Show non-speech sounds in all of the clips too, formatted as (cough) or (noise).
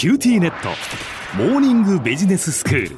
QTnet。モーニングビジネススクール。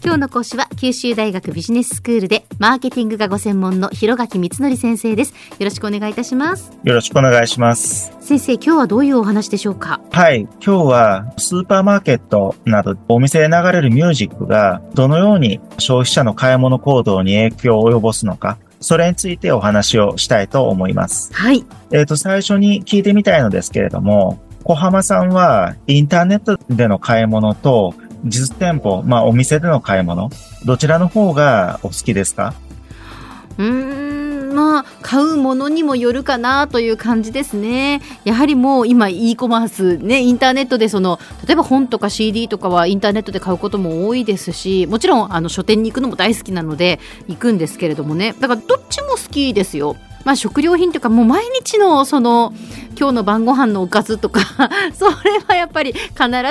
今日の講師は九州大学ビジネススクールでマーケティングがご専門の広垣光則先生です。よろしくお願いいたします。よろしくお願いします。先生今日はどういうお話でしょうか？はい。今日はスーパーマーケットなどお店で流れるミュージックがどのように消費者の買い物行動に影響を及ぼすのかそれについてお話をしたいと思います。はい。えっ、と最初に聞いてみたいのですけれども小浜さんはインターネットでの買い物と実店舗、まあお店での買い物、どちらの方がお好きですか？うーんまあ買うものにもよるかなという感じですね。やはりもう今 e コマースねインターネットでその例えば本とか CD とかはインターネットで買うことも多いですしもちろんあの書店に行くのも大好きなので行くんですけれどもね。だからどっちも好きですよ。まあ、食料品というかもう毎日のその今日の晩ご飯のおかずとか (laughs) それはやっぱり必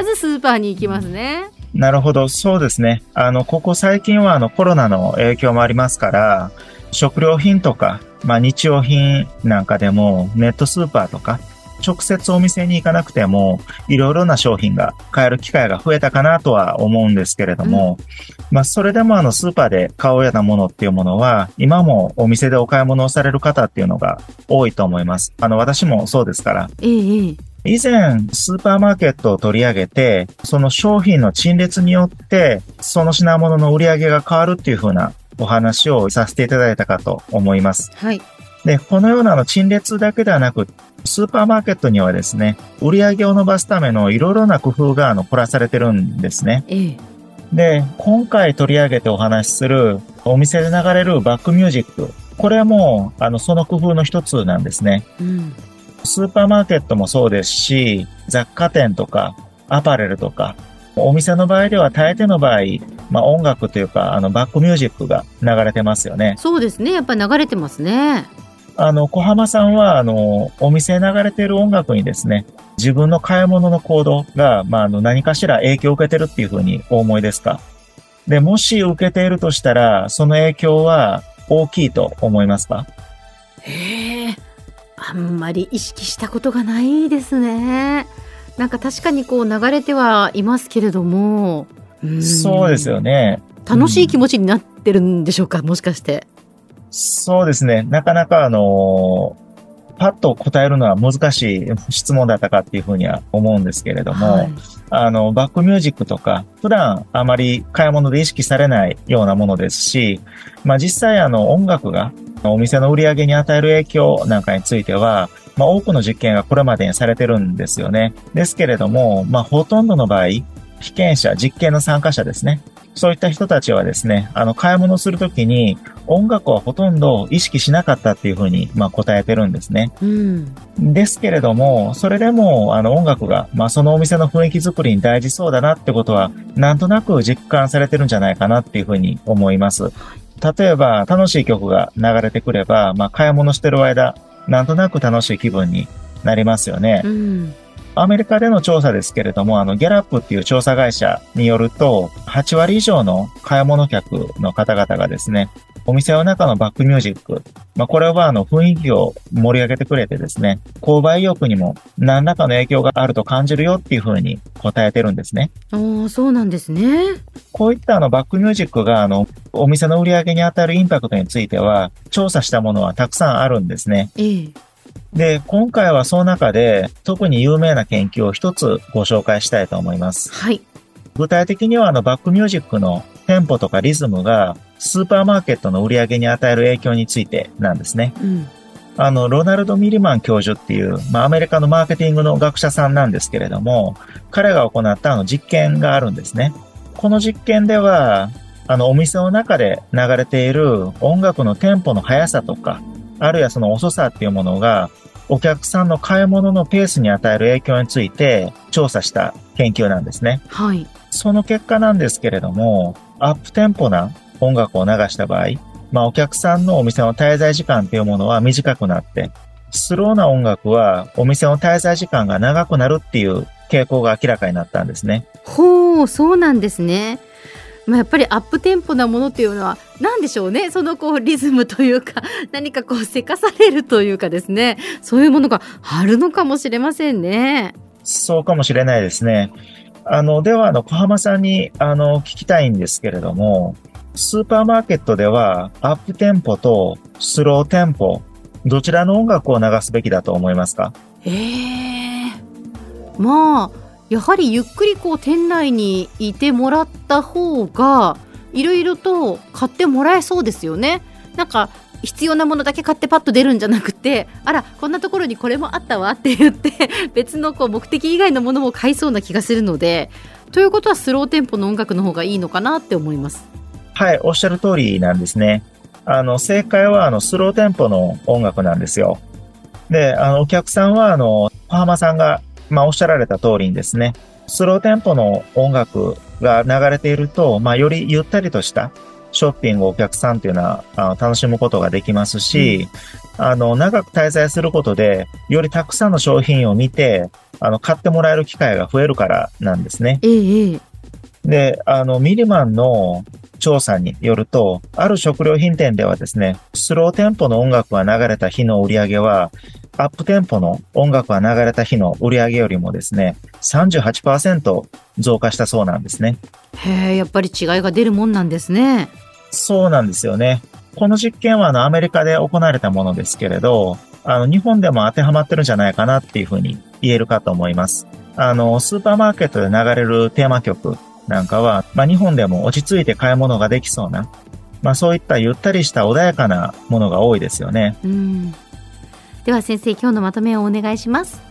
ずスーパーに行きますね。なるほど、そうですね。あの、ここ最近はあのコロナの影響もありますから、食料品とか、まあ日用品なんかでもネットスーパーとか、直接お店に行かなくても、いろいろな商品が買える機会が増えたかなとは思うんですけれども、まあそれでもあのスーパーで買うようなものっていうものは、今もお店でお買い物をされる方っていうのが多いと思います。あの私もそうですから。ええええ以前、スーパーマーケットを取り上げて、その商品の陳列によって、その品物の売り上げが変わるっていう風なお話をさせていただいたかと思います。はい。で、このようなあの陳列だけではなく、スーパーマーケットにはですね、売り上げを伸ばすためのいろいろな工夫があの凝らされてるんですね。ええで、今回取り上げてお話しするお店で流れるバックミュージック。これはもう、あの、その工夫の一つなんですね。うんスーパーマーケットもそうですし、雑貨店とか、アパレルとか、お店の場合では大抵の場合、まあ音楽というか、あの、バックミュージックが流れてますよね。そうですねやっぱり流れてますね。あの、小浜さんは、あの、お店で流れている音楽にですね、自分の買い物の行動が、まあ、あの、何かしら影響を受けてるっていうふうにお思いですか？で、もし受けているとしたら、その影響は大きいと思いますか？へえあんまり意識したことがないですね。なんか確かにこう流れてはいますけれども、んそうですよね。楽しい気持ちになってるんでしょうか、もしかして。そうですね。なかなかあのパッと答えるのは難しい質問だったかっていうふうには思うんですけれども、はいあの、バックミュージックとか、普段あまり買い物で意識されないようなものですし、まあ実際あの音楽がお店の売り上げに与える影響なんかについては、まあ多くの実験がこれまでにされてるんですよね。ですけれども、まあほとんどの場合、被験者、実験の参加者ですね。そういった人たちはですね、あの、買い物するときに音楽はほとんど意識しなかったっていうふうに、まあ答えてるんですね。うん。ですけれども、それでも、あの、音楽が、まあ、そのお店の雰囲気作りに大事そうだなってことは、なんとなく実感されてるんじゃないかなっていうふうに思います。例えば、楽しい曲が流れてくれば、まあ、買い物してる間、なんとなく楽しい気分になりますよね。うん。アメリカでの調査ですけれども、あの、ギャラップっていう調査会社によると、8割以上の買い物客の方々がですね、お店の中のバックミュージック、まあ、これはあの、雰囲気を盛り上げてくれてですね、購買意欲にも何らかの影響があると感じるよっていうふうに答えてるんですね。おーそうなんですね。こういったあの、バックミュージックがあの、お店の売り上げに与えるインパクトについては、調査したものはたくさんあるんですね。ええ。で、今回はその中で特に有名な研究を一つご紹介したいと思います。はい。具体的にはあのバックミュージックのテンポとかリズムがスーパーマーケットの売り上げに与える影響についてなんですね。うん。あの、ロナルド・ミリマン教授っていう、まあ、アメリカのマーケティングの学者さんなんですけれども、彼が行ったあの実験があるんですね。この実験では、あの、お店の中で流れている音楽のテンポの速さとか、あるいはその遅さっていうものが、お客さんの買い物のペースに与える影響について調査した研究なんですね。はい。その結果なんですけれども、アップテンポな音楽を流した場合、まあお客さんのお店の滞在時間っていうものは短くなって、スローな音楽はお店の滞在時間が長くなるっていう傾向が明らかになったんですね。ほう、そうなんですね。まあ、やっぱりアップテンポなものっていうのは何でしょうね？そのこうリズムというか (laughs) 何かこうせかされるというかですねそういうものがあるのかもしれませんね。そうかもしれないですね。あの、では、あの、小浜さんに、あの、聞きたいんですけれども、スーパーマーケットでは、アップテンポとスローテンポ、どちらの音楽を流すべきだと思いますか？ええまあやはりゆっくりこう店内にいてもらった方がいろいろと買ってもらえそうですよね。なんか必要なものだけ買ってパッと出るんじゃなくてあらこんなところにこれもあったわって言って (laughs) 別のこう目的以外のものも買いそうな気がするのでということはスローテンポの音楽の方がいいのかなって思います。はい、おっしゃる通りなんですね。あの、正解は、あの、スローテンポの音楽なんですよ。で、あの、お客さんは、あの、小浜さんが、まあ、おっしゃられた通りにですね、スローテンポの音楽が流れていると、まあ、よりゆったりとしたショッピングをお客さんというのは、あの楽しむことができますし、うん、あの、長く滞在することで、よりたくさんの商品を見て、あの、買ってもらえる機会が増えるからなんですね。ええ。で、あの、ミリマンの調査によると、ある食料品店ではですね、スローテンポの音楽が流れた日の売り上げは、アップテンポの音楽が流れた日の売り上げよりもですね、38%増加したそうなんですね。へえ、やっぱり違いが出るもんなんですね。そうなんですよね。この実験はあのアメリカで行われたものですけれど、あの日本でも当てはまってるんじゃないかなっていうふうに言えるかと思います。あの、スーパーマーケットで流れるテーマ曲なんかは、まあ、日本でも落ち着いて買い物ができそうな、まあ、そういったゆったりした穏やかなものが多いですよね。うん、では先生、今日のまとめをお願いします。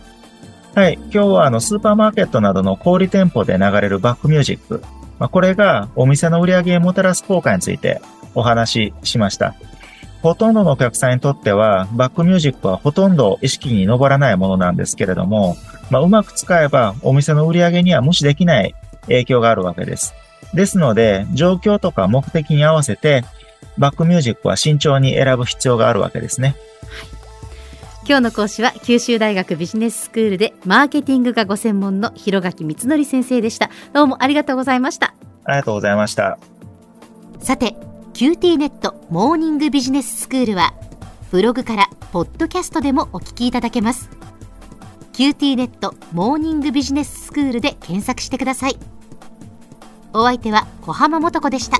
はい。今日はあのスーパーマーケットなどの小売店舗で流れるバックミュージック。まあ、これがお店の売り上げをもたらす効果についてお話ししました。ほとんどのお客さんにとっては、バックミュージックはほとんど意識に上らないものなんですけれども、まあ、うまく使えばお店の売り上げには無視できない影響があるわけです。ですので、状況とか目的に合わせて、バックミュージックは慎重に選ぶ必要があるわけですね。今日の講師は九州大学ビジネススクールでマーケティングがご専門の広垣光則先生でした。どうもありがとうございました。ありがとうございました。さて、QT ネットモーニングビジネススクールは、ブログからポッドキャストでもお聞きいただけます。QT ネットモーニングビジネススクールで検索してください。お相手は小浜もとこでした。